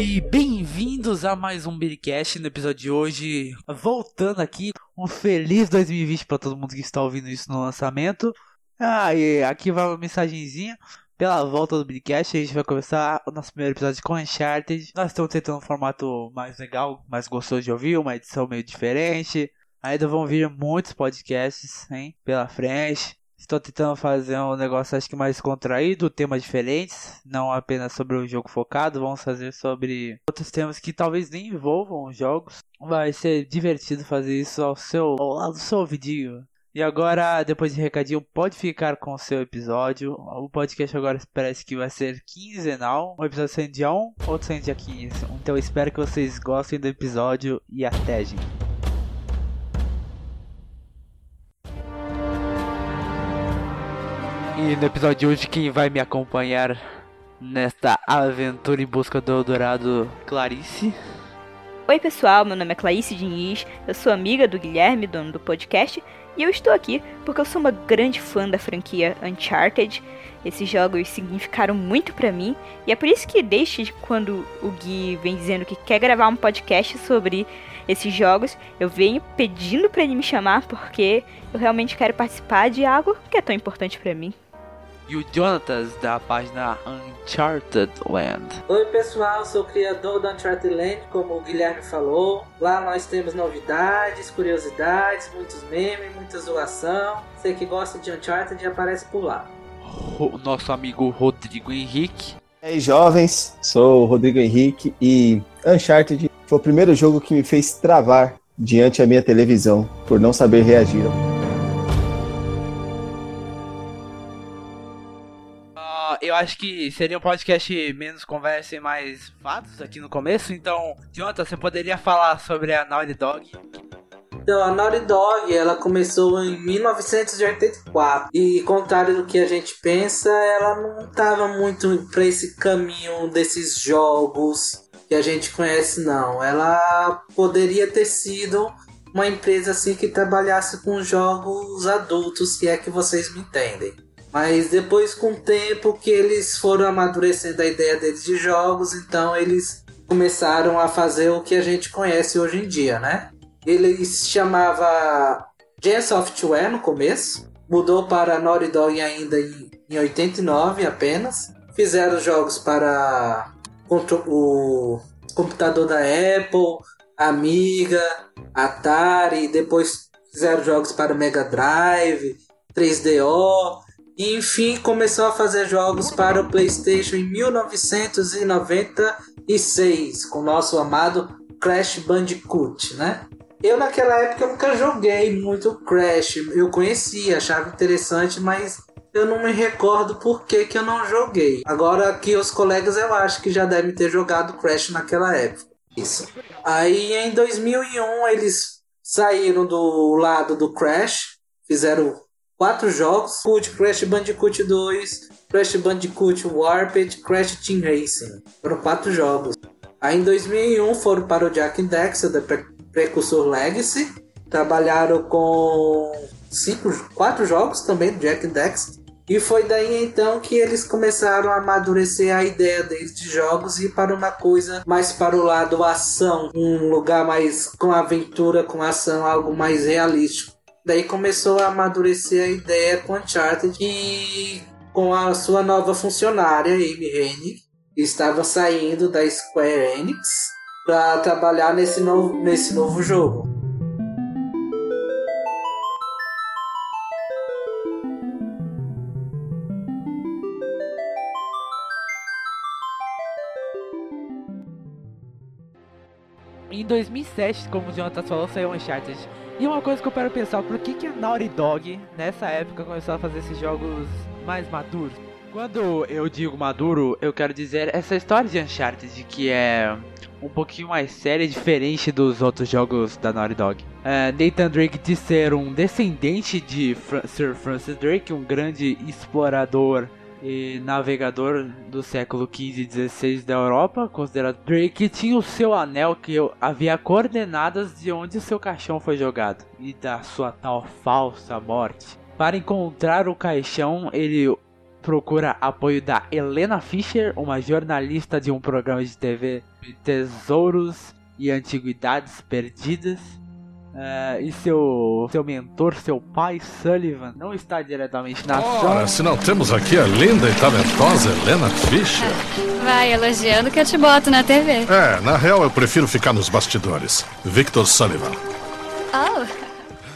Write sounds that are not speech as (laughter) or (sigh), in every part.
E bem-vindos a mais um Biricast no episódio de hoje. Voltando aqui, um feliz 2020 para todo mundo que está ouvindo isso no lançamento. Ah, aqui vai uma mensagenzinha. Pela volta do Biricast, a gente vai começar o nosso primeiro episódio com Uncharted. Nós estamos tentando um formato mais legal, mais gostoso de ouvir, uma edição meio diferente. Ainda vão vir muitos podcasts, hein, pela frente. Estou tentando fazer um negócio acho que mais contraído, temas diferentes, não apenas sobre o jogo focado, vamos fazer sobre outros temas que talvez nem envolvam jogos. Vai ser divertido fazer isso ao seu ao lado do seu ouvidinho. E agora, depois de recadinho, pode ficar com o seu episódio. O podcast agora parece que vai ser quinzenal. Um episódio saindo dia 1, outro saindo dia 15. Então espero que vocês gostem do episódio e até, gente. E no episódio de hoje, quem vai me acompanhar nesta aventura em busca do Eldorado, Clarice. Oi pessoal, meu nome é Clarice Diniz, eu sou amiga do Guilherme, dono do podcast, e eu estou aqui porque eu sou uma grande fã da franquia Uncharted. Esses jogos significaram muito para mim, e é por isso que desde quando o Gui vem dizendo que quer gravar um podcast sobre esses jogos, eu venho pedindo para ele me chamar porque eu realmente quero participar de algo que é tão importante para mim e o Jonatas da página Uncharted Land. Oi pessoal, sou o criador da Uncharted Land, como o Guilherme falou. Lá nós temos novidades, curiosidades, muitos memes, muita zoação. Você que gosta de Uncharted aparece por lá. O nosso amigo Rodrigo Henrique. E aí jovens, sou o Rodrigo Henrique e Uncharted foi o primeiro jogo que me fez travar diante da minha televisão por não saber reagir. Eu acho que seria um podcast menos conversa e mais fatos aqui no começo. Então, Jonathan, você poderia falar sobre a Naughty Dog? Então, a Naughty Dog, ela começou em 1984. E, contrário do que a gente pensa, ela não estava muito para esse caminho desses jogos que a gente conhece, não. Ela poderia ter sido uma empresa assim que trabalhasse com jogos adultos, se é que vocês me entendem. Mas depois, com o tempo que eles foram amadurecendo a ideia deles de jogos, então eles começaram a fazer o que a gente conhece hoje em dia, né? Ele se chamava Gen Software no começo, mudou para Naughty Dog ainda em, em 89 apenas. Fizeram jogos para o computador da Apple, Amiga, Atari, depois fizeram jogos para Mega Drive, 3DO, e enfim começou a fazer jogos para o PlayStation em 1996 com o nosso amado Crash Bandicoot, né? Eu naquela época nunca joguei muito Crash, eu conhecia, achava interessante, mas eu não me recordo por que, que eu não joguei. Agora aqui os colegas eu acho que já devem ter jogado Crash naquela época. Isso. Aí em 2001 eles saíram do lado do Crash, fizeram quatro jogos: Cult, Crash Bandicoot 2, Crash Bandicoot Warped, Crash Team Racing. Foram quatro jogos. Aí em 2001 foram para o Jack Dexter, da Precursor Legacy. Trabalharam com cinco, quatro jogos também do Jack Dexter. E foi daí então que eles começaram a amadurecer a ideia deles de jogos e ir para uma coisa mais para o lado ação, um lugar mais com aventura, com ação, algo mais realístico. Daí começou a amadurecer a ideia com Uncharted e com a sua nova funcionária, Amy Hennig, que estava saindo da Square Enix para trabalhar nesse novo, nesse novo jogo. Em 2007, como o Jonathan falou, saiu Uncharted e uma coisa que eu quero pensar, por que, que a Naughty Dog, nessa época, começou a fazer esses jogos mais maduros? Quando eu digo maduro, eu quero dizer essa história de Uncharted, que é um pouquinho mais séria e diferente dos outros jogos da Naughty Dog. É, Nathan Drake de ser um descendente de Sir Francis Drake, um grande explorador e navegador do século XV e XVI da Europa, considerado Drake, tinha o seu anel que havia coordenadas de onde seu caixão foi jogado e da sua tal falsa morte. Para encontrar o caixão, ele procura apoio da Helena Fischer, uma jornalista de um programa de TV de tesouros e antiguidades perdidas. Uh, e seu, seu mentor, seu pai Sullivan, não está diretamente na Ora, se não temos aqui a linda e talentosa Helena Fischer. (laughs) Vai elogiando que eu te boto na TV. É, na real eu prefiro ficar nos bastidores. Victor Sullivan. Oh.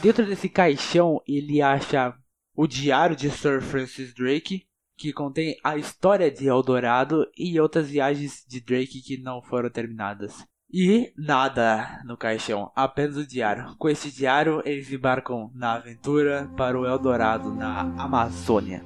Dentro desse caixão ele acha o diário de Sir Francis Drake, que contém a história de Eldorado e outras viagens de Drake que não foram terminadas. E nada no caixão, apenas o diário. Com esse diário, eles embarcam na aventura para o Eldorado na Amazônia.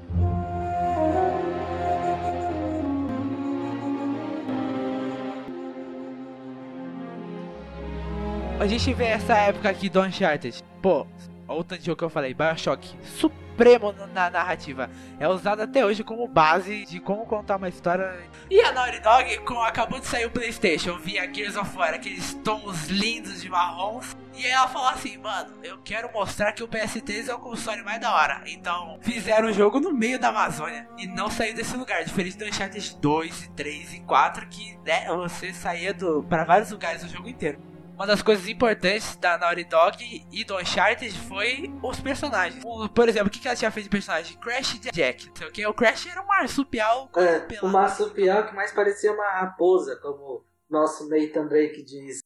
A gente vê essa época aqui do Uncharted. Pô, outro jogo que eu falei, Bioshock. Super supremo na narrativa. É usado até hoje como base de como contar uma história. E a Naughty Dog, com, acabou de sair o PlayStation, via Gears of War, aqueles tons lindos de marrons. E ela falou assim, mano, eu quero mostrar que o PS3 é o console mais da hora. Então, fizeram o jogo no meio da Amazônia. E não saiu desse lugar. Diferente do Uncharted 2, 3 e 4, que né, você saía do, para vários lugares do jogo inteiro uma das coisas importantes da Naughty Dog e do Uncharted foi os personagens. Por exemplo, o que, ela tinha feito de personagem? Crash e Jack. Sei o que? O Crash era um marsupial. É, um marsupial que mais parecia uma raposa, como nosso Nathan Drake diz.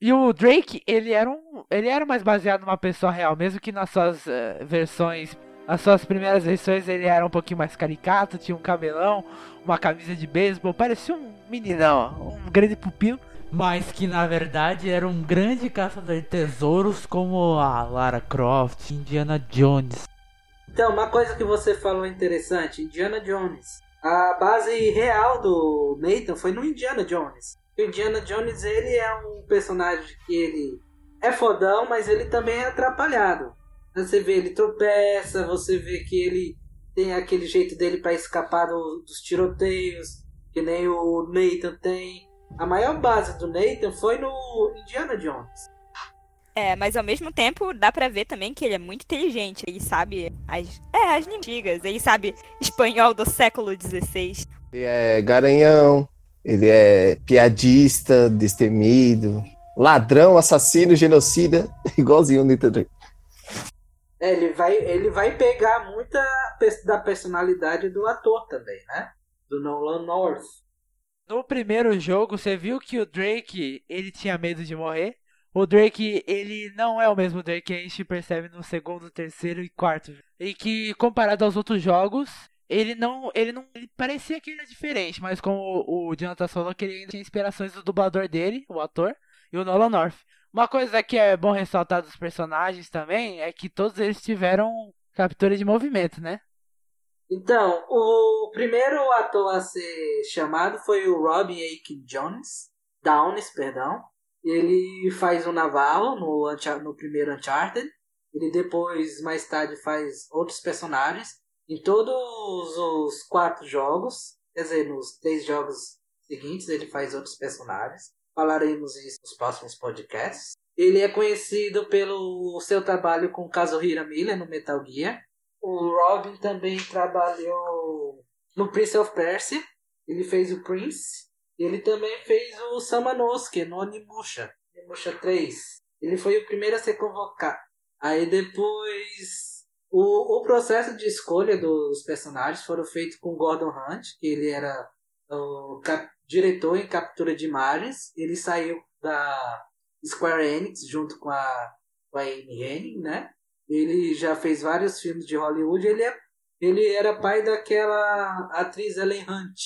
E o Drake, ele era um, ele era mais baseado numa pessoa real, mesmo que nas suas uh, versões, as suas primeiras versões ele era um pouquinho mais caricato, tinha um cabelão, uma camisa de beisebol, parecia um meninão, um grande pupilo mas que na verdade era um grande caçador de tesouros como a Lara Croft, Indiana Jones. Então, uma coisa que você falou interessante, Indiana Jones. A base real do Nathan foi no Indiana Jones. O Indiana Jones ele é um personagem que ele é fodão, mas ele também é atrapalhado. Você vê ele tropeça, você vê que ele tem aquele jeito dele para escapar do, dos tiroteios, que nem o Nathan tem. A maior base do Nathan foi no Indiana Jones. É, mas ao mesmo tempo dá pra ver também que ele é muito inteligente. Ele sabe as. É, as antigas. Ele sabe espanhol do século XVI. Ele é garanhão, ele é piadista, destemido, ladrão, assassino, genocida, (laughs) igualzinho o Nathan Drake. É, ele vai, ele vai pegar muita da personalidade do ator também, né? Do Nolan North. No primeiro jogo, você viu que o Drake, ele tinha medo de morrer. O Drake, ele não é o mesmo Drake que a gente percebe no segundo, terceiro e quarto. E que, comparado aos outros jogos, ele não. Ele não. Ele parecia que ele era diferente, mas como o, o Jonathan falou que ele ainda tinha inspirações do dublador dele, o ator, e o Nolan North. Uma coisa que é bom ressaltar dos personagens também é que todos eles tiveram captura de movimento, né? Então, o primeiro ator a ser chamado foi o Robin Aiken Jones, Downes, perdão. Ele faz o Navarro no, no primeiro Uncharted. Ele depois, mais tarde, faz outros personagens em todos os quatro jogos. Quer dizer, nos três jogos seguintes ele faz outros personagens. Falaremos isso nos próximos podcasts. Ele é conhecido pelo seu trabalho com Kazuhira Miller no Metal Gear o Robin também trabalhou no Prince of Persia. Ele fez o Prince. Ele também fez o Samanosuke no Onimusha. Onimusha 3. Ele foi o primeiro a ser convocado. Aí depois... O, o processo de escolha dos personagens foram feito com Gordon Hunt, que ele era o cap, diretor em captura de imagens. Ele saiu da Square Enix junto com a, com a Amy né? Ele já fez vários filmes de Hollywood. Ele, é, ele era pai daquela atriz Ellen Hunt.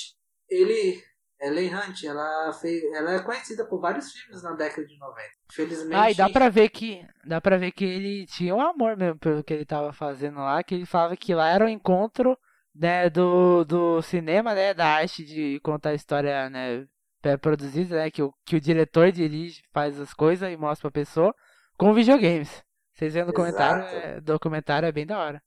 Ele, Ellen Hunt, ela, fez, ela é conhecida por vários filmes na década de 90. Infelizmente. Ah, e dá pra ver que. Dá pra ver que ele tinha um amor mesmo pelo que ele tava fazendo lá, que ele falava que lá era o um encontro né, do, do cinema, né? Da arte de contar história, né? Pré-produzida, né? Que o, que o diretor dirige, faz as coisas e mostra pra pessoa com videogames. Vocês vendo o comentário, é, documentário é bem da hora.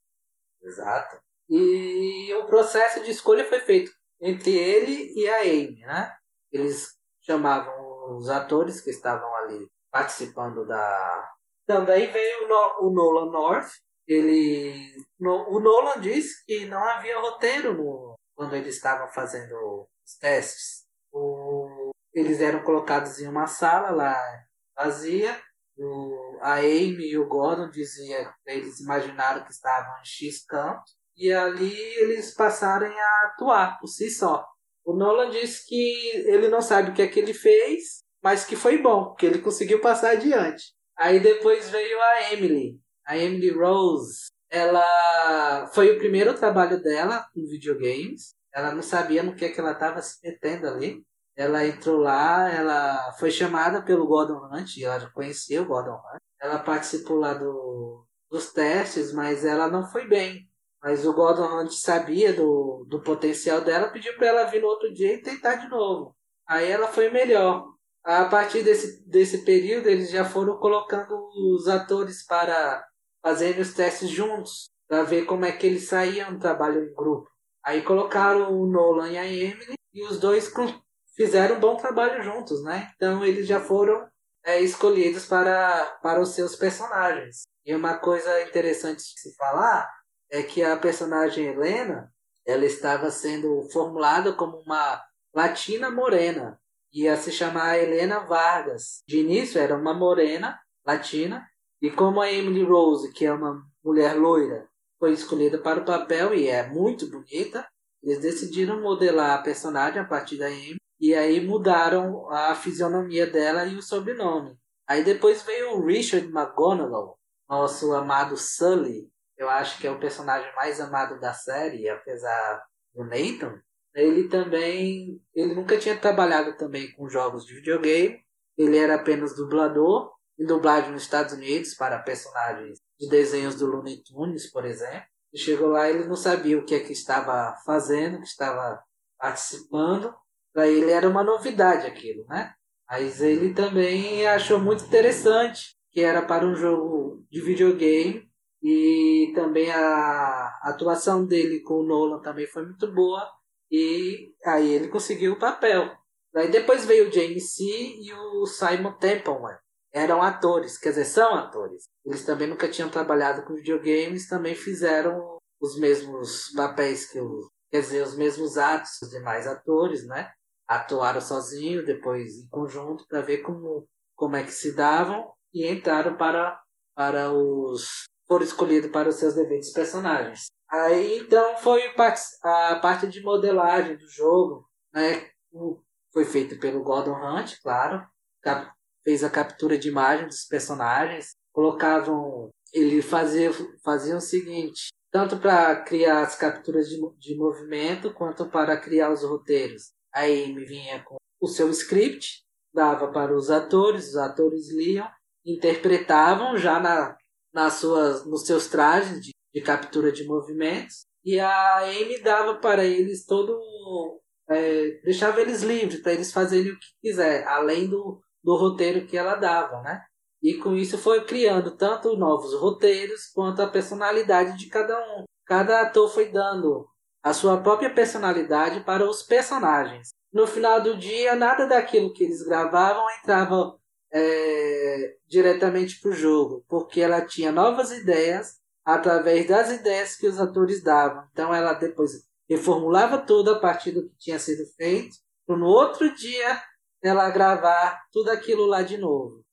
Exato. E o processo de escolha foi feito entre ele e a Amy, né? Eles chamavam os atores que estavam ali participando da. Então, daí veio o, no o Nolan North, ele. O Nolan disse que não havia roteiro no, quando eles estavam fazendo os testes. O, eles eram colocados em uma sala lá vazia. O, a Amy e o Gordon diziam eles imaginaram que estavam em X campo. E ali eles passaram a atuar por si só. O Nolan disse que ele não sabe o que é que ele fez, mas que foi bom, porque ele conseguiu passar adiante. Aí depois veio a Emily, a Emily Rose. Ela foi o primeiro trabalho dela com videogames. Ela não sabia no que, é que ela estava se metendo ali. Ela entrou lá, ela foi chamada pelo Gordon Hunt, ela já conhecia o Gordon Hunt. Ela participou lá do, dos testes, mas ela não foi bem. Mas o Gordon Hunt sabia do, do potencial dela, pediu para ela vir no outro dia e tentar de novo. Aí ela foi melhor. A partir desse, desse período, eles já foram colocando os atores para fazerem os testes juntos, para ver como é que eles saíam no trabalho em grupo. Aí colocaram o Nolan e a Emily, e os dois fizeram um bom trabalho juntos, né? Então eles já foram é, escolhidos para, para os seus personagens. E uma coisa interessante de se falar é que a personagem Helena ela estava sendo formulada como uma latina morena. Ia se chamar Helena Vargas. De início era uma morena latina. E como a Emily Rose, que é uma mulher loira, foi escolhida para o papel e é muito bonita, eles decidiram modelar a personagem a partir da Emily. E aí mudaram a fisionomia dela e o sobrenome. Aí depois veio o Richard McGonagall, nosso amado Sully, eu acho que é o personagem mais amado da série, apesar do Nathan. Ele também, ele nunca tinha trabalhado também com jogos de videogame. Ele era apenas dublador, em dublagem nos Estados Unidos para personagens de desenhos do Looney Tunes, por exemplo. E chegou lá, ele não sabia o que é que estava fazendo, que estava participando. Para ele era uma novidade aquilo, né? Mas ele também achou muito interessante que era para um jogo de videogame e também a atuação dele com o Nolan também foi muito boa. E aí ele conseguiu o papel. Daí depois veio o James C. e o Simon Templeman. Eram atores, quer dizer, são atores. Eles também nunca tinham trabalhado com videogames, também fizeram os mesmos papéis que o. Quer dizer, os mesmos atos dos demais atores, né? Atuaram sozinho, depois em conjunto, para ver como, como é que se davam e entraram para, para os foram escolhidos para os seus devidos personagens. Aí então foi a parte de modelagem do jogo, né? Foi feita pelo Gordon Hunt, claro. Fez a captura de imagem dos personagens. Colocavam. Ele fazia, fazia o seguinte: tanto para criar as capturas de, de movimento, quanto para criar os roteiros. Aí me vinha com o seu script, dava para os atores, os atores liam, interpretavam já na nas suas, nos seus trajes de, de captura de movimentos. E a Amy dava para eles todo. É, deixava eles livres para eles fazerem o que quiser, além do, do roteiro que ela dava, né? E com isso foi criando tanto novos roteiros quanto a personalidade de cada um. Cada ator foi dando a sua própria personalidade para os personagens. No final do dia, nada daquilo que eles gravavam entrava é, diretamente para o jogo, porque ela tinha novas ideias através das ideias que os atores davam. Então ela depois reformulava tudo a partir do que tinha sido feito, para no outro dia ela gravar tudo aquilo lá de novo.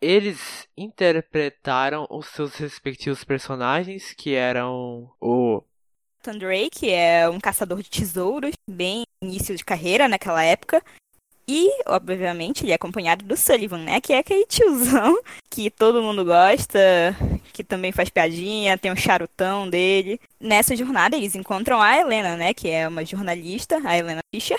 Eles interpretaram os seus respectivos personagens, que eram o Nathan que é um caçador de tesouros, bem início de carreira naquela época, e, obviamente, ele é acompanhado do Sullivan, né? Que é aquele tiozão (laughs) que todo mundo gosta, que também faz piadinha, tem um charutão dele. Nessa jornada, eles encontram a Helena, né? Que é uma jornalista, a Helena Fischer.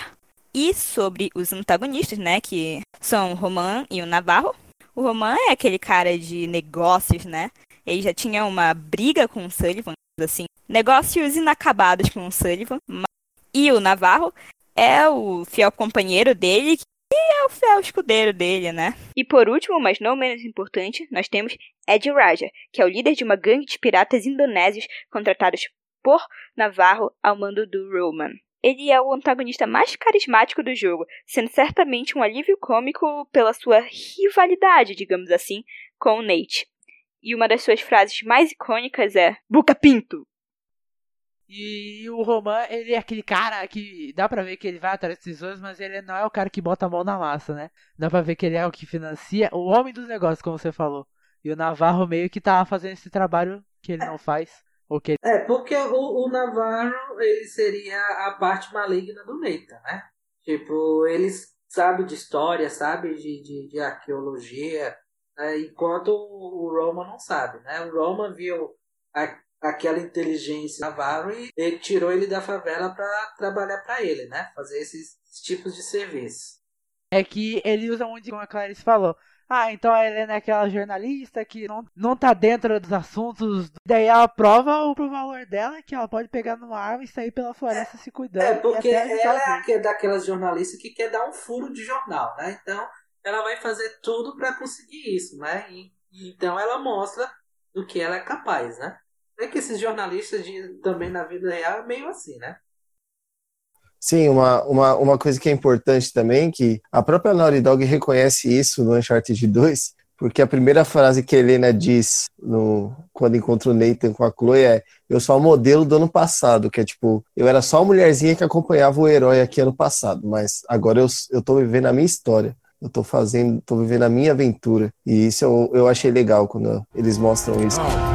E sobre os antagonistas, né? Que são o Roman e o Navarro. O Roman é aquele cara de negócios, né? Ele já tinha uma briga com o Sullivan, assim, negócios inacabados com o Sullivan. E o Navarro é o fiel companheiro dele e é o fiel escudeiro dele, né? E por último, mas não menos importante, nós temos Ed Raja, que é o líder de uma gangue de piratas indonésios contratados por Navarro ao mando do Roman. Ele é o antagonista mais carismático do jogo, sendo certamente um alívio cômico pela sua rivalidade, digamos assim, com o Nate. E uma das suas frases mais icônicas é Buca Pinto! E o Roman, ele é aquele cara que dá pra ver que ele vai atrás dos tesouros, mas ele não é o cara que bota a mão na massa, né? Dá pra ver que ele é o que financia, o homem dos negócios, como você falou. E o Navarro meio que tá fazendo esse trabalho que ele não faz. Ele... É, porque o, o Navarro, ele seria a parte maligna do Nathan, né? Tipo, ele sabe de história, sabe de, de, de arqueologia, né? enquanto o Roma não sabe, né? O Roma viu a, aquela inteligência Navarro e ele tirou ele da favela para trabalhar para ele, né? Fazer esses tipos de serviço. É que ele usa muito, como a Clarice falou, ah, então a Helena é aquela jornalista que não, não tá dentro dos assuntos. Daí ela prova o pro valor dela que ela pode pegar numa árvore e sair pela floresta se cuidando. É, porque ela é daquelas jornalistas que quer dar um furo de jornal, né? Então ela vai fazer tudo para conseguir isso, né? E, então ela mostra do que ela é capaz, né? É que esses jornalistas de, também na vida real é meio assim, né? Sim, uma, uma, uma coisa que é importante também, que a própria Naughty Dog reconhece isso no Uncharted 2, porque a primeira frase que a Helena diz no, quando encontra o Nathan com a Chloe é eu sou o modelo do ano passado, que é tipo, eu era só a mulherzinha que acompanhava o herói aqui ano passado, mas agora eu, eu tô vivendo a minha história. Eu tô fazendo, tô vivendo a minha aventura. E isso eu, eu achei legal quando eles mostram isso. Oh,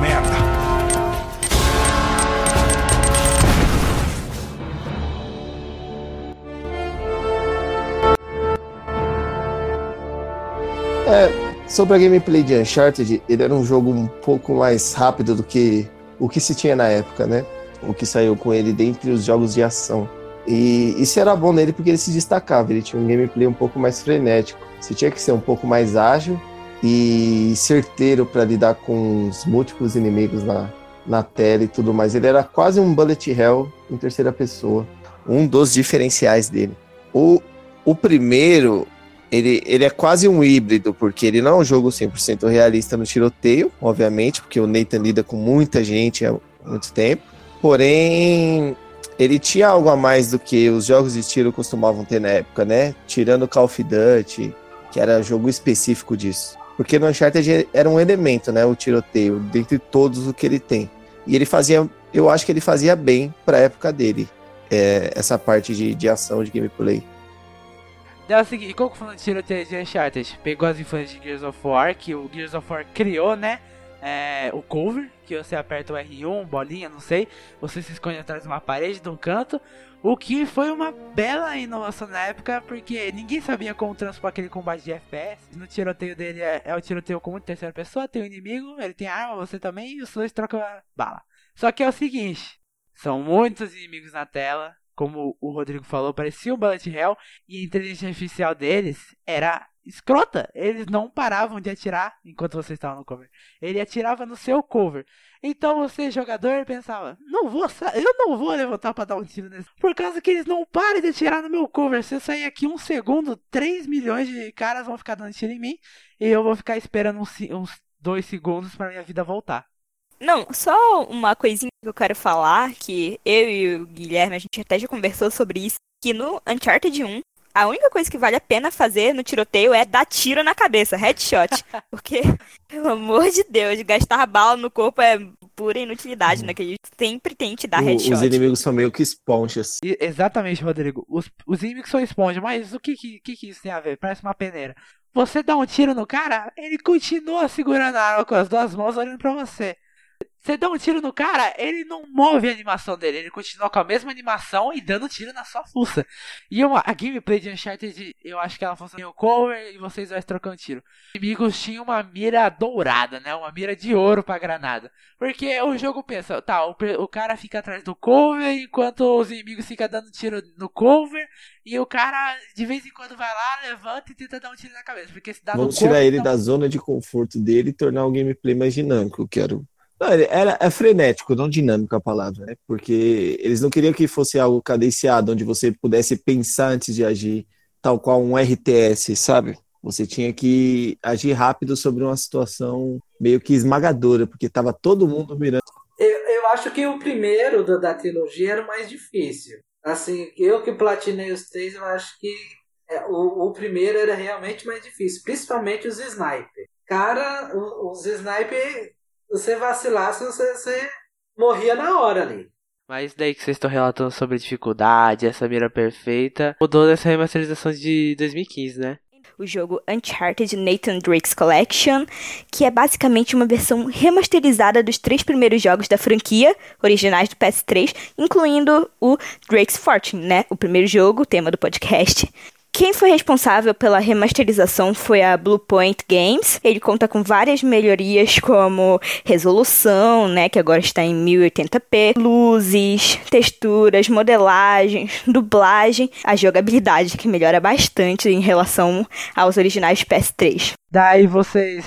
É, sobre a gameplay de Uncharted, ele era um jogo um pouco mais rápido do que o que se tinha na época, né? O que saiu com ele dentre os jogos de ação. E isso era bom nele porque ele se destacava, ele tinha um gameplay um pouco mais frenético. Você tinha que ser um pouco mais ágil e certeiro para lidar com os múltiplos inimigos na, na tela e tudo mais. Ele era quase um bullet hell em terceira pessoa. Um dos diferenciais dele. O, o primeiro, ele, ele é quase um híbrido, porque ele não é um jogo 100% realista no tiroteio, obviamente, porque o Nathan lida com muita gente há muito tempo. Porém, ele tinha algo a mais do que os jogos de tiro costumavam ter na época, né? Tirando Call of Duty, que era jogo específico disso. Porque no Uncharted era um elemento, né? O tiroteio, dentre todos o que ele tem. E ele fazia, eu acho que ele fazia bem pra época dele, é, essa parte de, de ação, de gameplay. É o seguinte, como falando de tiroteio de Uncharted, pegou as influências de Gears of War, que o Gears of War criou, né? É, o cover, que você aperta o R1, bolinha, não sei, você se esconde atrás de uma parede, de um canto, o que foi uma bela inovação na época, porque ninguém sabia como transpor aquele combate de FPS. No tiroteio dele é, é o tiroteio como terceira pessoa, tem o um inimigo, ele tem arma, você também, e os dois trocam bala. Só que é o seguinte, são muitos inimigos na tela, como o Rodrigo falou, parecia um Bullet Hell e a inteligência artificial deles era escrota. Eles não paravam de atirar enquanto você estava no cover. Ele atirava no seu cover. Então você, jogador, pensava: não vou, eu não vou levantar para dar um tiro nesse. Por causa que eles não parem de atirar no meu cover. Se eu sair aqui um segundo, 3 milhões de caras vão ficar dando tiro em mim e eu vou ficar esperando uns, uns dois segundos para minha vida voltar. Não, só uma coisinha eu quero falar, que eu e o Guilherme, a gente até já conversou sobre isso, que no Uncharted 1, a única coisa que vale a pena fazer no tiroteio é dar tiro na cabeça, headshot. (laughs) Porque, pelo amor de Deus, gastar bala no corpo é pura inutilidade, hum. né? Que a gente sempre tem que dar headshot. Os inimigos são meio que esponjas. exatamente, Rodrigo. Os, os inimigos são esponjas, mas o que, que, que isso tem a ver? Parece uma peneira. Você dá um tiro no cara, ele continua segurando a arma com as duas mãos olhando pra você. Você dá um tiro no cara, ele não move a animação dele, ele continua com a mesma animação e dando tiro na sua fuça. E uma, a gameplay de Uncharted, eu acho que ela funciona o cover e vocês dois trocando tiro. Os inimigos tinham uma mira dourada, né? Uma mira de ouro pra granada. Porque o jogo pensa, tá, o, o cara fica atrás do cover enquanto os inimigos ficam dando tiro no cover e o cara de vez em quando vai lá, levanta e tenta dar um tiro na cabeça. Porque se dá Vamos tirar ele da zona de conforto dele e tornar o gameplay mais dinâmico, eu quero não, era, é frenético, não dinâmico a palavra, né? Porque eles não queriam que fosse algo cadenciado, onde você pudesse pensar antes de agir, tal qual um RTS, sabe? Você tinha que agir rápido sobre uma situação meio que esmagadora, porque estava todo mundo mirando. Eu, eu acho que o primeiro da, da trilogia era o mais difícil. Assim, eu que platinei os três, eu acho que é, o, o primeiro era realmente mais difícil, principalmente os snipers. cara, os sniper, você vacilasse, você, você morria na hora ali. Mas daí que vocês estão relatando sobre dificuldade, essa mira perfeita, mudou nessa remasterização de 2015, né? o jogo Uncharted Nathan Drake's Collection, que é basicamente uma versão remasterizada dos três primeiros jogos da franquia, originais do PS3, incluindo o Drake's Fortune, né? O primeiro jogo, tema do podcast. Quem foi responsável pela remasterização foi a Bluepoint Games. Ele conta com várias melhorias como resolução, né, que agora está em 1080p, luzes, texturas, modelagens, dublagem, a jogabilidade que melhora bastante em relação aos originais PS3. Daí vocês,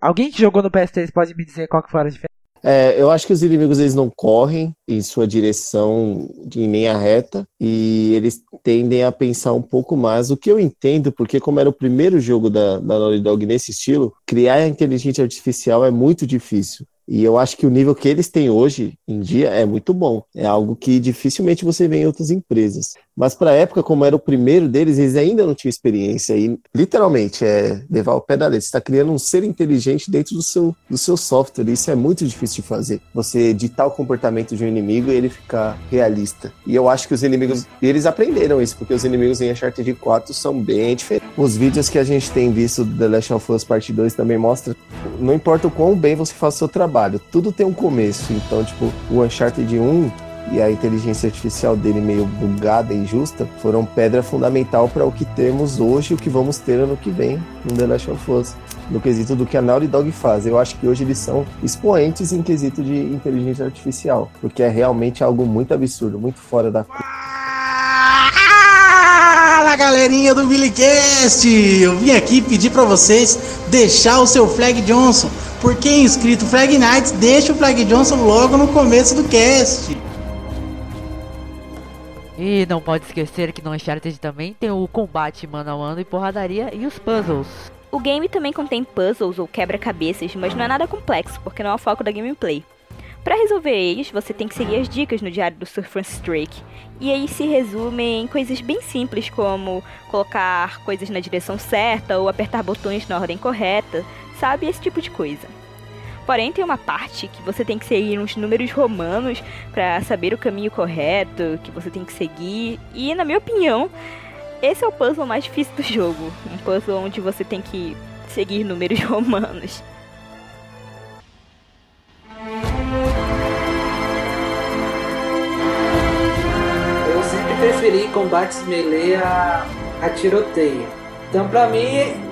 alguém que jogou no PS3 pode me dizer qual que foi a diferença? É, eu acho que os inimigos eles não correm em sua direção de linha reta e eles tendem a pensar um pouco mais, o que eu entendo, porque como era o primeiro jogo da, da Naughty Dog nesse estilo, criar a inteligência artificial é muito difícil. E eu acho que o nível que eles têm hoje em dia é muito bom. É algo que dificilmente você vê em outras empresas. Mas para a época, como era o primeiro deles, eles ainda não tinham experiência. E literalmente é levar o pé da letra. Você está criando um ser inteligente dentro do seu, do seu software. Isso é muito difícil de fazer. Você editar o comportamento de um inimigo e ele ficar realista. E eu acho que os inimigos, eles aprenderam isso, porque os inimigos em Uncharted 4 são bem diferentes. Os vídeos que a gente tem visto do The Last of Us Part 2 também mostram, não importa o quão bem você faz o seu trabalho trabalho. Tudo tem um começo. Então, tipo, o Uncharted 1 e a inteligência artificial dele meio bugada e injusta foram pedra fundamental para o que temos hoje e o que vamos ter ano que vem no The Last of Us. No quesito do que a Naughty Dog faz. Eu acho que hoje eles são expoentes em quesito de inteligência artificial, porque é realmente algo muito absurdo, muito fora da Fala galerinha do Billycast! Eu vim aqui pedir para vocês deixar o seu Flag Johnson por quem é inscrito Flag Knights, deixa o Flag Johnson logo no começo do cast. E não pode esquecer que no Uncharted também tem o combate mano a mano e porradaria e os puzzles. O game também contém puzzles ou quebra-cabeças, mas não é nada complexo, porque não é o foco da gameplay. Para resolver eles, você tem que seguir as dicas no diário do Sir Francis Drake. E aí se resume em coisas bem simples como colocar coisas na direção certa ou apertar botões na ordem correta, sabe? Esse tipo de coisa. Porém, tem uma parte que você tem que seguir uns números romanos para saber o caminho correto que você tem que seguir. E, na minha opinião, esse é o puzzle mais difícil do jogo. Um puzzle onde você tem que seguir números (laughs) romanos. Eu sempre preferi combates melee a, a tiroteio. Então, pra mim,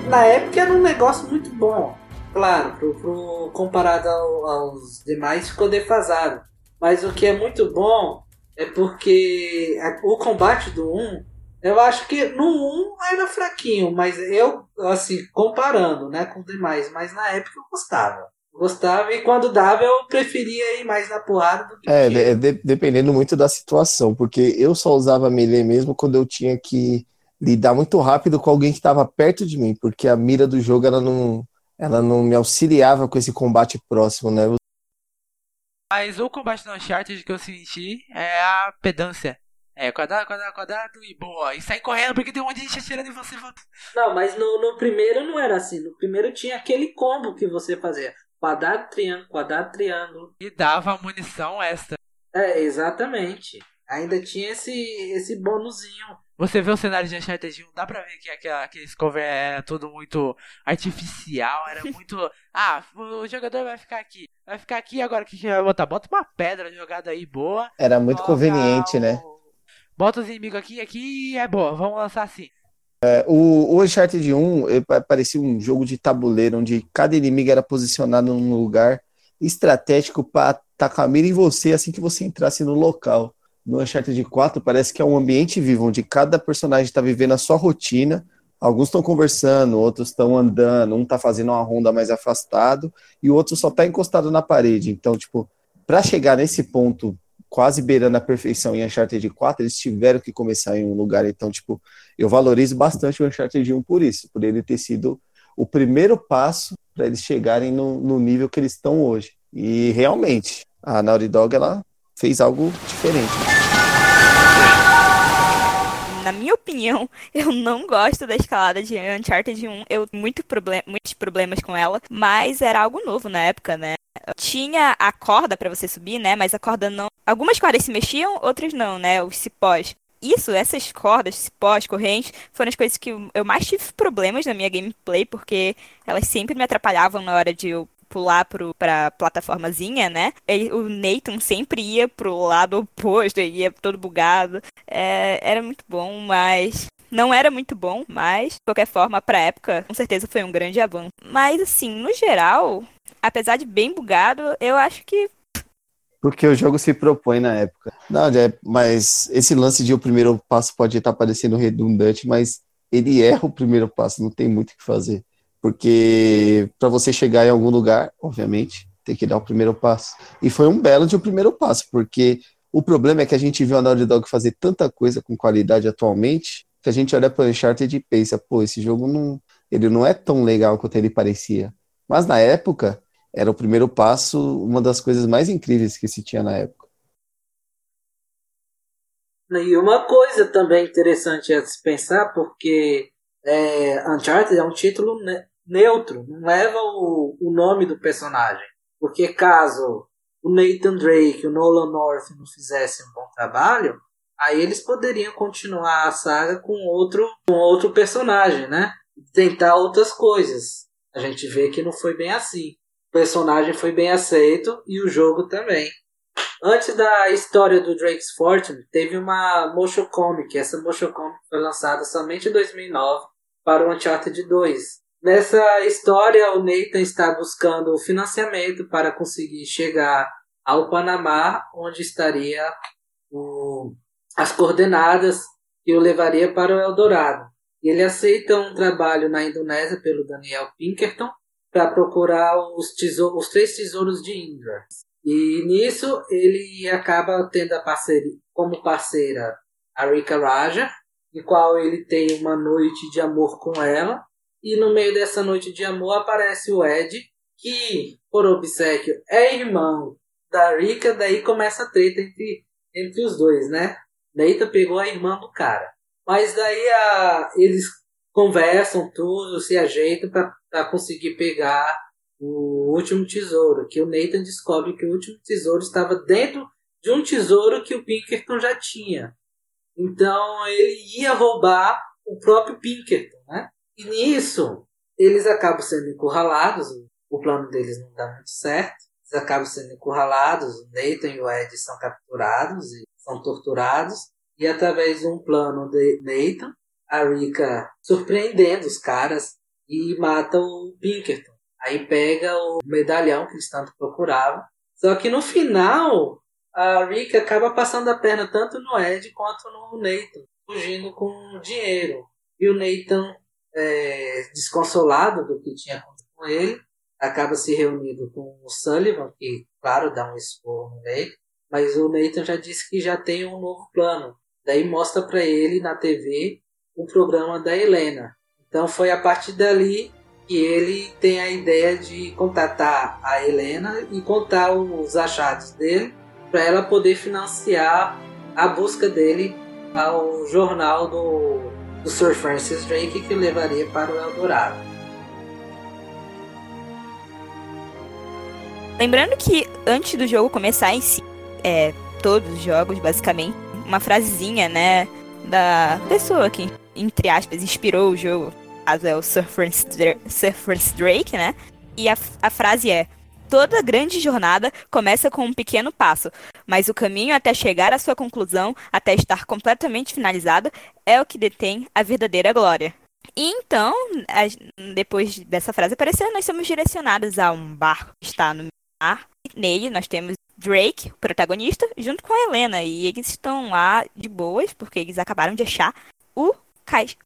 na época era um negócio muito bom. Claro, pro, pro comparado ao, aos demais ficou defasado. Mas o que é muito bom é porque a, o combate do 1, eu acho que no 1 era fraquinho, mas eu, assim, comparando né, com os demais, mas na época eu gostava. Gostava e quando dava eu preferia ir mais na porrada do que. É, de, dependendo muito da situação, porque eu só usava melee mesmo quando eu tinha que lidar muito rápido com alguém que estava perto de mim, porque a mira do jogo ela não, ela não me auxiliava com esse combate próximo, né? Mas o combate no Uncharted que eu senti é a pedância. É, quadrado, quadrado, quadrado e boa. E sai correndo porque tem um monte de gente atirando em você. (laughs) Não, mas no, no primeiro não era assim. No primeiro tinha aquele combo que você fazia. Quadrado, triângulo, quadrado, triângulo. E dava munição extra. É, exatamente. Ainda tinha esse, esse bônusinho você vê o cenário de Uncharted 1, dá pra ver que aquela, aquele cover era tudo muito artificial, era (laughs) muito. ah, o jogador vai ficar aqui. Vai ficar aqui agora que vai botar? Bota uma pedra jogada aí boa. Era muito conveniente, o... né? Bota os inimigos aqui aqui é boa, vamos lançar assim. É, o, o Uncharted 1 parecia um jogo de tabuleiro, onde cada inimigo era posicionado num lugar estratégico para atacar a mira em você assim que você entrasse no local no Uncharted 4 parece que é um ambiente vivo, onde cada personagem está vivendo a sua rotina. Alguns estão conversando, outros estão andando, um está fazendo uma ronda mais afastado e o outro só está encostado na parede. Então, tipo, para chegar nesse ponto quase beirando a perfeição em Uncharted 4, eles tiveram que começar em um lugar. Então, tipo, eu valorizo bastante o Uncharted 1 por isso, por ele ter sido o primeiro passo para eles chegarem no, no nível que eles estão hoje. E realmente, a Naughty Dog ela fez algo diferente. na minha opinião, (laughs) eu não gosto da escalada de Uncharted 1. Eu muito problem muitos problemas com ela, mas era algo novo na época, né? Tinha a corda para você subir, né? Mas a corda não. Algumas cordas se mexiam, outras não, né? Os cipós isso, essas cordas, cipós, correntes, foram as coisas que eu mais tive problemas na minha gameplay, porque elas sempre me atrapalhavam na hora de eu pular pro, pra plataformazinha, né? O Nathan sempre ia pro lado oposto, ia todo bugado. É, era muito bom, mas não era muito bom, mas, de qualquer forma, pra época, com certeza foi um grande avanço. Mas, assim, no geral, apesar de bem bugado, eu acho que. Porque o jogo se propõe na época. Não, é, mas esse lance de o primeiro passo pode estar parecendo redundante, mas ele erra o primeiro passo, não tem muito o que fazer. Porque para você chegar em algum lugar, obviamente, tem que dar o primeiro passo. E foi um belo de um primeiro passo, porque o problema é que a gente viu a Naughty Dog fazer tanta coisa com qualidade atualmente, que a gente olha para Uncharted e pensa, pô, esse jogo não, ele não é tão legal quanto ele parecia. Mas na época, era o primeiro passo, uma das coisas mais incríveis que se tinha na época. E uma coisa também interessante a se pensar, porque é, Uncharted é um título ne neutro, não leva o, o nome do personagem. Porque caso o Nathan Drake e o Nolan North não fizessem um bom trabalho, aí eles poderiam continuar a saga com outro, com outro personagem, né? Tentar outras coisas. A gente vê que não foi bem assim. O personagem foi bem aceito e o jogo também. Antes da história do Drake's Fortune, teve uma motion comic. Essa motion comic foi lançada somente em 2009 para o Uncharted 2. Nessa história, o Nathan está buscando financiamento para conseguir chegar ao Panamá, onde estaria o, as coordenadas que o levaria para o Eldorado. Ele aceita um trabalho na Indonésia pelo Daniel Pinkerton para procurar os, os três tesouros de Indra. E nisso ele acaba tendo a parceria, como parceira a Rika Raja, em qual ele tem uma noite de amor com ela. E no meio dessa noite de amor aparece o Ed, que, por obsequio, é irmão da Rika. Daí começa a treta entre, entre os dois, né? Neita pegou a irmã do cara. Mas daí a, eles conversam tudo, se ajeitam para conseguir pegar o último tesouro. Que o Nathan descobre que o último tesouro estava dentro de um tesouro que o Pinkerton já tinha. Então ele ia roubar o próprio Pinkerton, né? E nisso eles acabam sendo encurralados, o plano deles não dá muito certo. Eles acabam sendo encurralados, o Nathan e o Ed são capturados e são torturados. E através de um plano de Nathan, a Rika surpreendendo os caras e mata o Pinkerton. Aí pega o medalhão que eles tanto procuravam. Só que no final, a Rick acaba passando a perna tanto no Ed quanto no Nathan, fugindo com dinheiro. E o Nathan, é, desconsolado do que tinha acontecido com ele, acaba se reunindo com o Sullivan, que, claro, dá um esporro no Nathan, mas o Nathan já disse que já tem um novo plano. Daí mostra para ele na TV o programa da Helena. Então foi a partir dali que ele tem a ideia de contatar a Helena e contar os achados dele para ela poder financiar a busca dele ao jornal do, do Sir Francis Drake que levaria para o Eldorado. Lembrando que antes do jogo começar em si, é, todos os jogos basicamente, uma frasezinha, né, da pessoa que, entre aspas, inspirou o jogo, caso é o Sir Francis Drake, né, e a, a frase é Toda grande jornada começa com um pequeno passo, mas o caminho até chegar à sua conclusão, até estar completamente finalizado, é o que detém a verdadeira glória. E então, depois dessa frase aparecer, nós somos direcionados a um barco que está no mar. Nele nós temos Drake, o protagonista, junto com a Helena. E eles estão lá de boas, porque eles acabaram de achar o,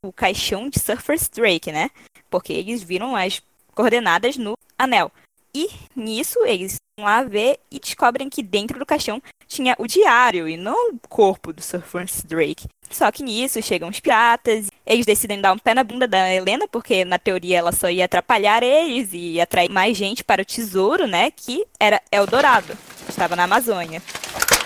o caixão de Surfer's Drake, né? Porque eles viram as coordenadas no anel. E nisso eles vão lá ver e descobrem que dentro do caixão tinha o diário e não o corpo do Sir Francis Drake. Só que nisso chegam os piratas, eles decidem dar um pé na bunda da Helena, porque na teoria ela só ia atrapalhar eles e atrair mais gente para o tesouro, né? Que era Eldorado, estava na Amazônia.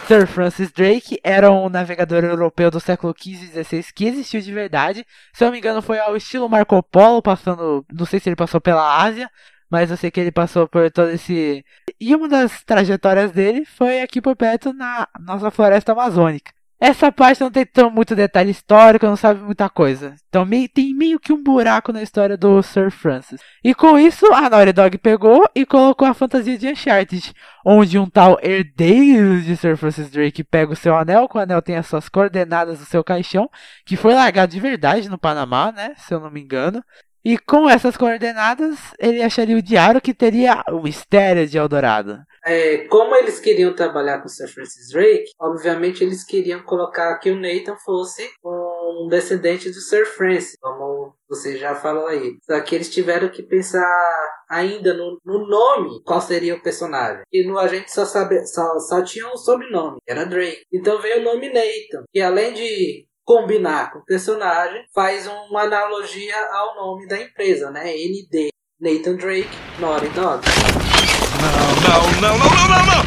Sir Francis Drake era um navegador europeu do século XV e XVI que existiu de verdade. Se eu não me engano, foi ao estilo Marco Polo, passando. Não sei se ele passou pela Ásia, mas eu sei que ele passou por todo esse. E uma das trajetórias dele foi aqui por perto na nossa floresta amazônica. Essa parte não tem tão muito detalhe histórico, não sabe muita coisa. Então meio, tem meio que um buraco na história do Sir Francis. E com isso, a Naughty Dog pegou e colocou a fantasia de Uncharted, onde um tal herdeiro de Sir Francis Drake pega o seu anel, que o anel tem as suas coordenadas do seu caixão, que foi largado de verdade no Panamá, né? Se eu não me engano. E com essas coordenadas, ele acharia o diário que teria o mistério de Eldorado. É, como eles queriam trabalhar com o Sir Francis Drake, obviamente eles queriam colocar que o Nathan fosse um descendente do Sir Francis, como você já falou aí. Só que eles tiveram que pensar ainda no, no nome, qual seria o personagem. E no a gente só só, só tinha um sobrenome, era Drake. Então veio o nome Nathan, que além de combinar com o personagem, faz uma analogia ao nome da empresa, né? ND, Nathan Drake, Naughty Dog. Não, não, não, não, não, não!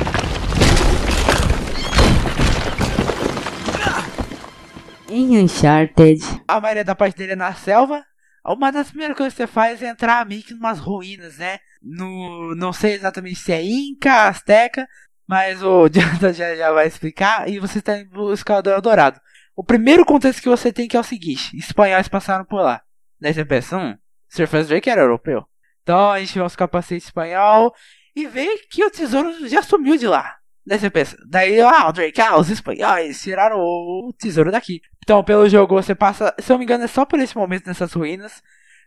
Em Uncharted, a maioria da parte dele é na selva. Uma das primeiras coisas que você faz é entrar meio que em umas ruínas, né? No, não sei exatamente se é Inca, Azteca, mas o (laughs) Jonathan já, já vai explicar. E você está em busca do Eldorado. O primeiro contexto que você tem que é o seguinte: espanhóis passaram por lá. Pensa, hum, Sir Francis Drake era europeu. Então a gente vê os capacetes espanhol e vê que o tesouro já sumiu de lá. Você pensa, daí, ah, o Drake, ah, os espanhóis tiraram o tesouro daqui. Então, pelo jogo, você passa, se eu não me engano, é só por esse momento nessas ruínas.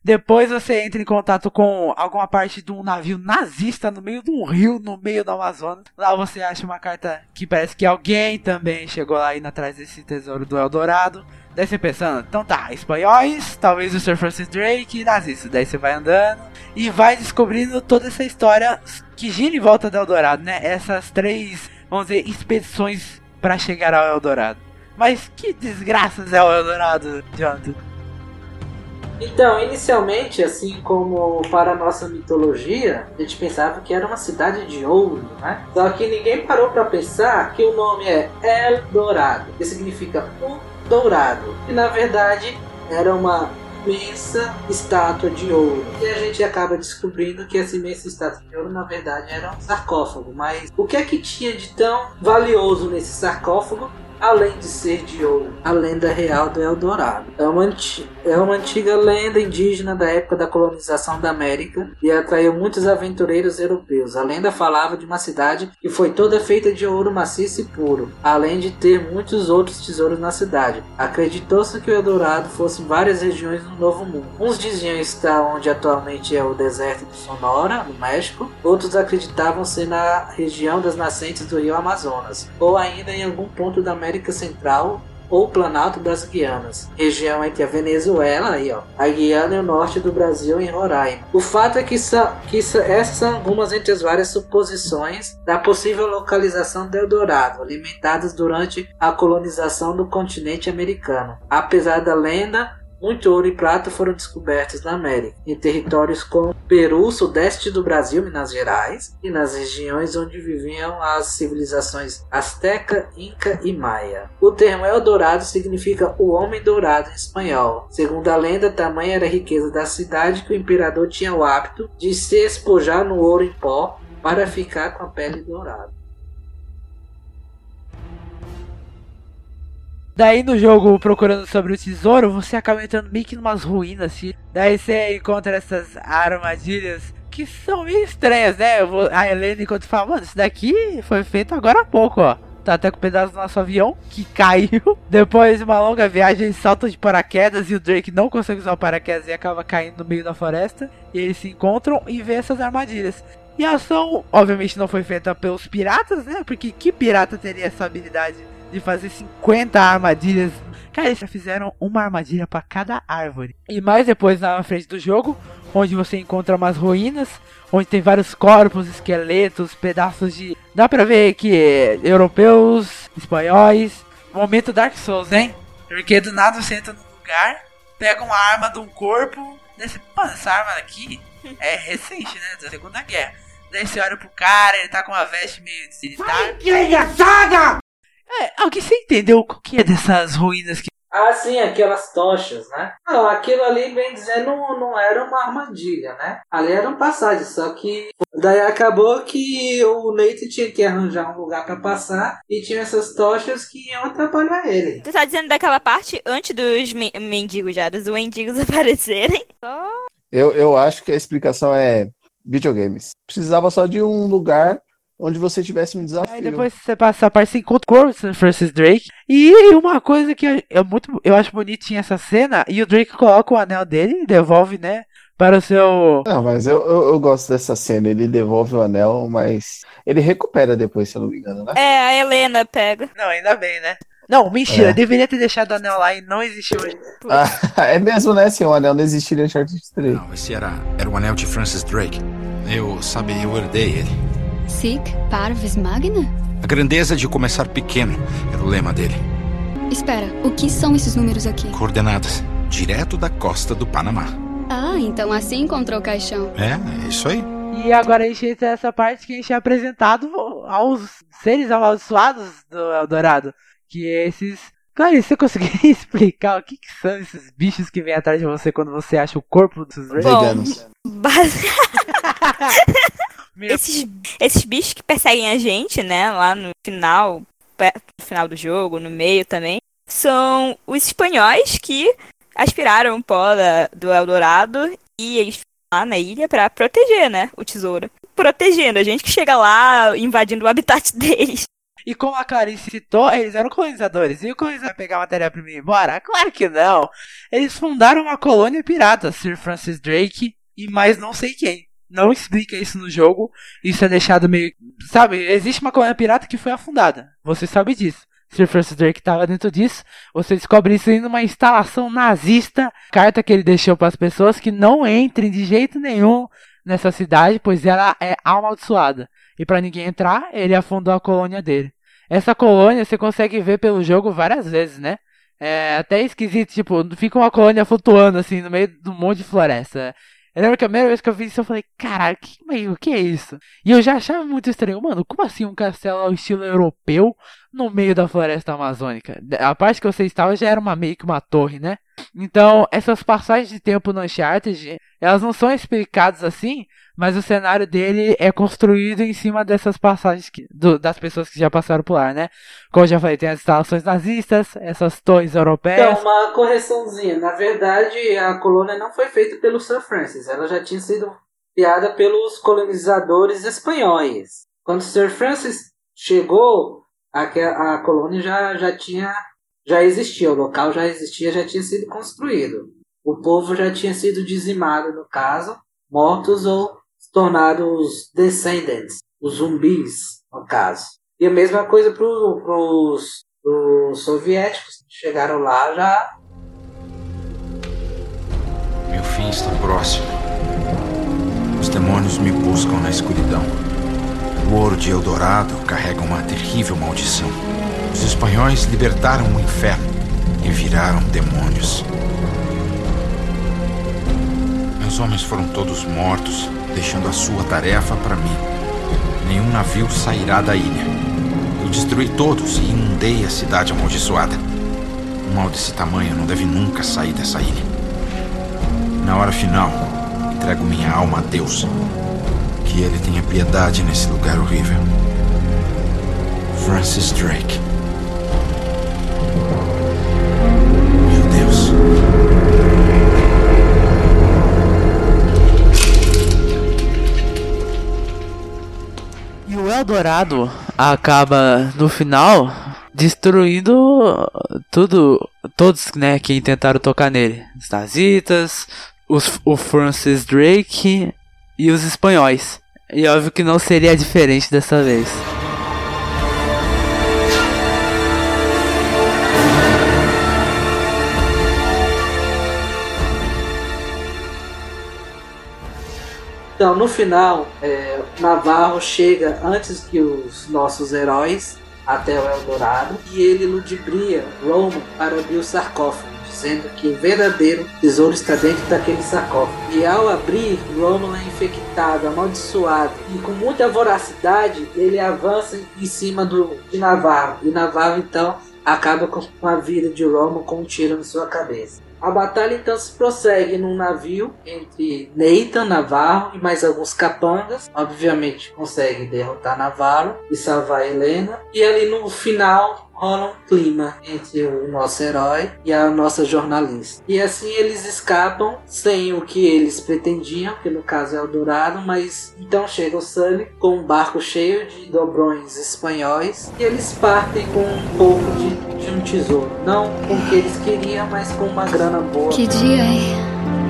Depois você entra em contato com alguma parte de um navio nazista no meio de um rio, no meio do Amazonas. Lá você acha uma carta que parece que alguém também chegou lá indo atrás desse tesouro do Eldorado. Daí você pensando, então tá, espanhóis, talvez o Sir Francis Drake e nazistas. Daí você vai andando e vai descobrindo toda essa história que gira em volta do Eldorado, né? Essas três, vamos dizer, expedições para chegar ao Eldorado. Mas que desgraças é o Eldorado, Jonathan? Então, inicialmente, assim como para a nossa mitologia, a gente pensava que era uma cidade de ouro, né? Só que ninguém parou para pensar que o nome é El Dourado, que significa o dourado. E na verdade era uma imensa estátua de ouro. E a gente acaba descobrindo que essa imensa estátua de ouro na verdade era um sarcófago. Mas o que é que tinha de tão valioso nesse sarcófago além de ser de ouro, a lenda real do Eldorado. É uma, anti é uma antiga lenda indígena da época da colonização da América e atraiu muitos aventureiros europeus. A lenda falava de uma cidade que foi toda feita de ouro maciço e puro, além de ter muitos outros tesouros na cidade. Acreditou-se que o Eldorado fosse em várias regiões do Novo Mundo. Uns diziam estar onde atualmente é o deserto de Sonora, no México, outros acreditavam ser na região das nascentes do rio Amazonas, ou ainda em algum ponto da América América Central ou Planalto das Guianas, região entre a Venezuela ó, a Guiana e o norte do Brasil em Roraima. O fato é que, que essas são algumas entre as várias suposições da possível localização do Eldorado, alimentadas durante a colonização do continente americano. Apesar da lenda, muito ouro e prata foram descobertos na América, em territórios como Peru, sudeste do Brasil, Minas Gerais, e nas regiões onde viviam as civilizações Azteca, Inca e Maia. O termo Eldorado significa o homem dourado em espanhol. Segundo a lenda, tamanha era a riqueza da cidade que o imperador tinha o hábito de se espojar no ouro em pó para ficar com a pele dourada. Daí no jogo, procurando sobre o tesouro, você acaba entrando meio que numas ruínas, assim. Daí você encontra essas armadilhas que são meio estranhas, né? A Helena, enquanto fala, mano, isso daqui foi feito agora há pouco, ó. Tá até com um pedaço do nosso avião que (laughs) caiu. Depois de uma longa viagem, salta de paraquedas e o Drake não consegue usar o paraquedas e acaba caindo no meio da floresta. E eles se encontram e vê essas armadilhas. E a ação, obviamente, não foi feita pelos piratas, né? Porque que pirata teria essa habilidade de fazer 50 armadilhas. Cara, eles já fizeram uma armadilha para cada árvore. E mais depois na frente do jogo, onde você encontra umas ruínas, onde tem vários corpos, esqueletos, pedaços de. Dá pra ver que é, europeus, espanhóis. Momento Dark Souls, hein? Porque do nada você entra num lugar, pega uma arma de um corpo, daí você, pô, essa arma aqui é recente, né? Da Segunda Guerra. Daí você olha pro cara, ele tá com uma veste meio militar. Vai, saga! É, alguém você entendeu o que é dessas ruínas que. Ah, sim, aquelas tochas, né? Não, aquilo ali, bem dizendo, não, não era uma armadilha, né? Ali era um passagem, só que daí acabou que o Nate tinha que arranjar um lugar pra passar e tinha essas tochas que iam atrapalhar ele. Tu tá dizendo daquela parte antes dos men- mendigos já, dos mendigos (laughs) aparecerem? Só Eu, eu acho que a explicação é videogames. Precisava só de um lugar onde você tivesse um desafio. Aí depois você passa a parte, você encontra o corpo do Francis Drake. E uma coisa que é é muito. Eu acho bonitinha essa cena. E o Drake coloca o anel dele e devolve, né? Para o seu. Não, mas eu, eu, eu gosto dessa cena. Ele devolve o anel, mas ele recupera depois, se eu não me engano, né? É, a Helena pega. Não, ainda bem, né? Não, mentira, É. deveria ter deixado o anel lá e não existiu hoje. Ah, (laughs) é mesmo, né? Se o anel não existiria em Uncharted 3. Não, esse era, era o anel de Francis Drake. Eu, sabe, eu herdei ele. Sic parvis magna? A grandeza de começar pequeno era o lema dele. Espera, o que são esses números aqui? Coordenadas, direto da costa do Panamá. Ah, então assim encontrou o caixão. É, é isso aí. E agora a gente entra nessa parte que a gente é apresentado aos seres amaldiçoados do Eldorado. Que é esses. Clarice, você conseguiria (laughs) explicar o que, que são esses bichos que vêm atrás de você quando você acha o corpo dos Drake? Bom, Veganos. Base- (laughs) Esses, esses bichos que perseguem a gente, né, lá no final, perto do final do jogo, no meio também, são os espanhóis que aspiraram o pó da- do Eldorado e eles lá na ilha pra proteger, né, o tesouro. Protegendo a gente que chega lá invadindo o habitat (laughs) deles. E como a Clarice citou, eles eram colonizadores. E o colonizador pegar a matéria-prima e ir embora? Claro que não. Eles fundaram uma colônia pirata, Sir Francis Drake e mais não sei quem. Não explica isso no jogo. Isso é deixado meio. Sabe, existe uma colônia pirata que foi afundada. Você sabe disso. Sir Francis Drake estava dentro disso. Você descobre isso aí numa instalação nazista. Carta que ele deixou para as pessoas que não entrem de jeito nenhum nessa cidade, pois ela é amaldiçoada. E para ninguém entrar, ele afundou a colônia dele. Essa colônia você consegue ver pelo jogo várias vezes, né? É até esquisito, tipo, fica uma colônia flutuando assim no meio de um monte de floresta. Eu lembro que a primeira vez que eu vi isso, eu falei, caralho, que, meio, que é isso? E eu já achava muito estranho, mano, como assim um castelo ao estilo europeu no meio da floresta amazônica? A parte que você estava já era uma, meio que uma torre, né? Então, essas passagens de tempo no Uncharted, elas não são explicadas assim, mas o cenário dele é construído em cima dessas passagens que- do- das pessoas que já passaram por lá, né? Como eu já falei, tem as instalações nazistas, essas torres europeias. Então, uma correçãozinha. Na verdade, a colônia não foi feita pelo Sir Francis. Ela já tinha sido criada pelos colonizadores espanhóis. Quando Sir Francis chegou, a, a colônia já, já tinha já existia, o local já existia, já tinha sido construído. O povo já tinha sido dizimado, no caso, mortos ou se tornados descendants, os zumbis, no caso. E a mesma coisa para os soviéticos, que chegaram lá já Meu fim está próximo. Os demônios me buscam na escuridão. O ouro de Eldorado carrega uma terrível maldição. Os espanhóis libertaram o inferno e viraram demônios. Meus homens foram todos mortos, deixando a sua tarefa para mim. Nenhum navio sairá da ilha. Eu destruí todos e inundei a cidade amaldiçoada. Um mal desse tamanho não deve nunca sair dessa ilha. Na hora final, entrego minha alma a Deus. Que ele tenha piedade nesse lugar horrível. Francis Drake. O Eldorado acaba no final destruindo tudo, todos, né, quem tentaram tocar nele. Os nazitas, os, o Francis Drake e os espanhóis. E óbvio que não seria diferente dessa vez. Então, no final, é, Navarro chega antes que os nossos heróis até o Eldorado e ele ludibria Roman para abrir os sarcófagos. dizendo que o verdadeiro tesouro está dentro daquele sarcófago. E ao abrir, Romulan é infectado, amaldiçoado, e com muita voracidade ele avança em cima do, de Navarro. E Navarro então acaba com a vida de Romulan com um tiro na sua cabeça. A batalha então se prossegue num navio entre Nathan Navarro e mais alguns capangas. Obviamente consegue derrotar Navarro e salvar Helena. E ali no final rola um clima entre o nosso herói e a nossa jornalista. E assim eles escapam sem o que eles pretendiam, que no caso é o Dourado, mas então chega o Sully com um barco cheio de dobrões espanhóis e eles partem com um pouco de, de um tesouro. Não com o que eles queriam, mas com uma grana boa. Que dia, hein?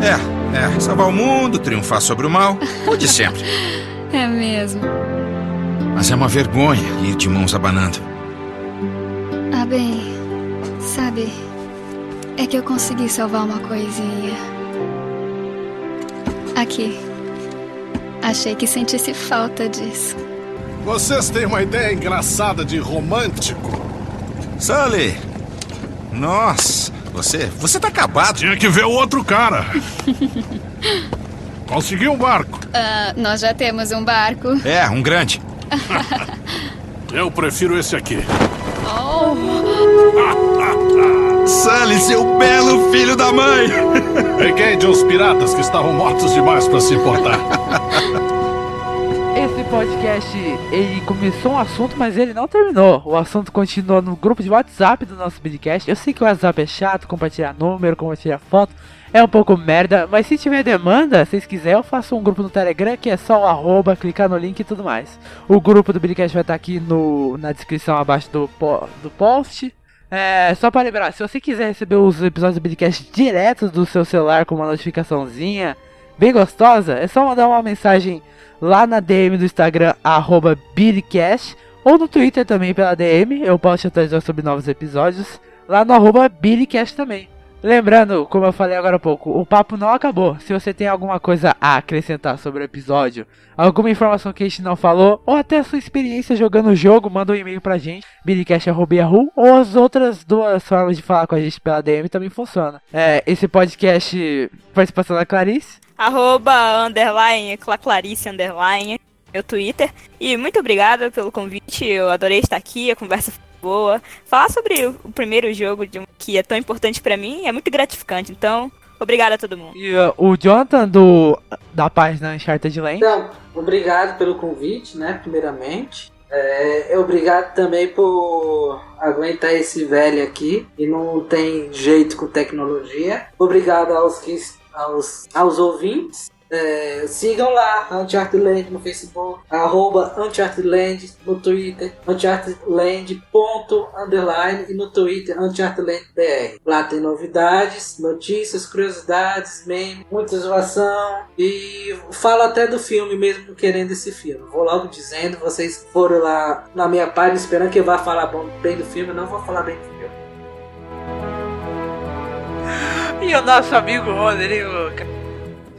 É, é, salvar o mundo, triunfar sobre o mal, o de sempre. (laughs) É mesmo. Mas é uma vergonha ir de mãos abanando. Bem, sabe, é que eu consegui salvar uma coisinha. Aqui. Achei que sentisse falta disso. Vocês têm uma ideia engraçada de romântico? Sully! Nossa, você, você tá acabado. Tinha que ver o outro cara. (laughs) Consegui um barco. Ah, nós já temos um barco. É, um grande. (laughs) Eu prefiro esse aqui. Oh, (laughs) Sully, seu belo filho da mãe! Peguei de uns piratas que estavam mortos demais para se importar. (laughs) Podcast, ele começou um assunto, mas ele não terminou. O assunto continua no grupo de WhatsApp do nosso podcast. Eu sei que o WhatsApp é chato, compartilhar número, compartilhar foto, é um pouco merda, mas se tiver demanda, se vocês quiserem, eu faço um grupo no Telegram que é só o arroba, clicar no link e tudo mais. O grupo do Billycast vai estar aqui no, na descrição abaixo do, do post. É, só para lembrar, se você quiser receber os episódios do Billycast direto do seu celular com uma notificaçãozinha bem gostosa, é só mandar uma mensagem lá na DM do Instagram, arroba BillyCast, ou no Twitter também pela DM, eu posto atualizar sobre novos episódios, lá no arroba BillyCast também. Lembrando, como eu falei agora há pouco, o papo não acabou. Se você tem alguma coisa a acrescentar sobre o episódio, alguma informação que a gente não falou, ou até a sua experiência jogando o jogo, manda um e-mail pra gente, billycast.yahoo, ou as outras duas formas de falar com a gente pela DM também funciona. É, esse podcast, participação da Clarice. Arroba, underline, Cla- Clarice, underline, meu Twitter. E muito obrigada pelo convite, eu adorei estar aqui, a conversa foi boa. Falar sobre o primeiro jogo de um- que é tão importante pra mim é muito gratificante, então, obrigada a todo mundo. E uh, o Jonathan do, da página Uncharted Lane. Então, obrigado pelo convite, né? Primeiramente. É, obrigado também por aguentar esse velho aqui e não tem jeito com tecnologia. Obrigado aos, que, aos, aos ouvintes. É, sigam lá, Uncharted Land no Facebook, arroba Uncharted no Twitter, unchartedland.underline e no Twitter Uncharted Land BR. Lá tem novidades, notícias, curiosidades, memes, muita zoação e falo até do filme mesmo querendo esse filme. Vou logo dizendo, vocês foram lá na minha página esperando que eu vá falar bem do filme, eu não vou falar bem do filme. E o nosso amigo Rodrigo.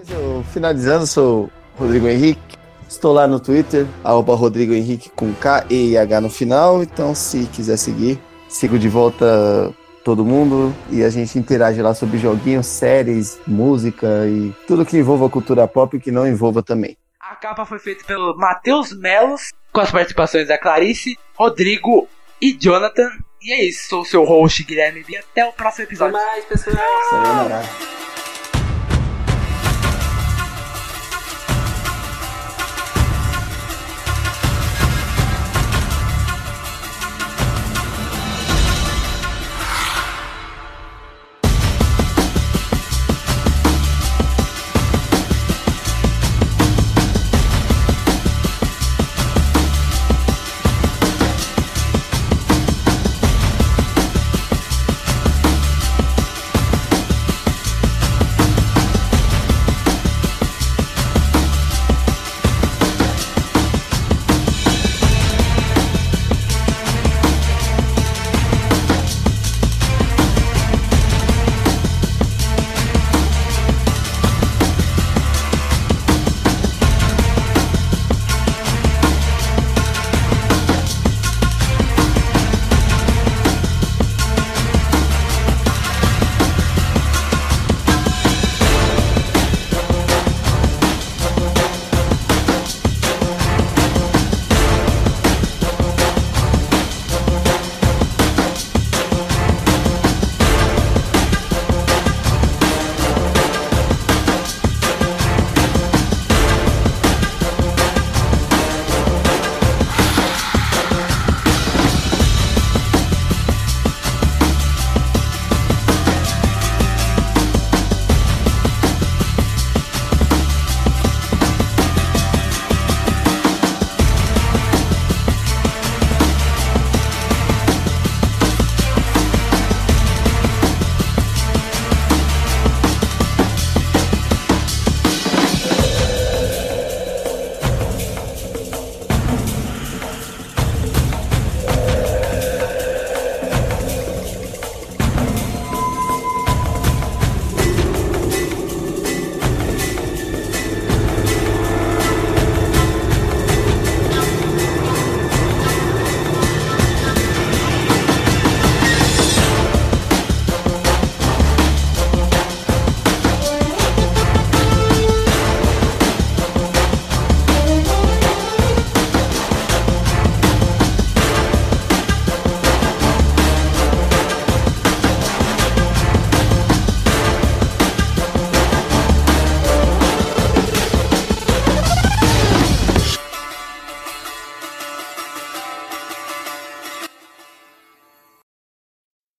Eu, finalizando, sou Rodrigo Henrique. Estou lá no Twitter, arroba Rodrigo Henrique com K e H no final. Então, se quiser seguir, sigo de volta todo mundo e a gente interage lá sobre joguinhos, séries, música e tudo que envolva cultura pop e que não envolva também. A capa foi feita pelo Matheus Melos, com as participações da Clarice, Rodrigo e Jonathan. E é isso, sou o seu host Guilherme e até o próximo Até episódio. mais, pessoal! Sayonara.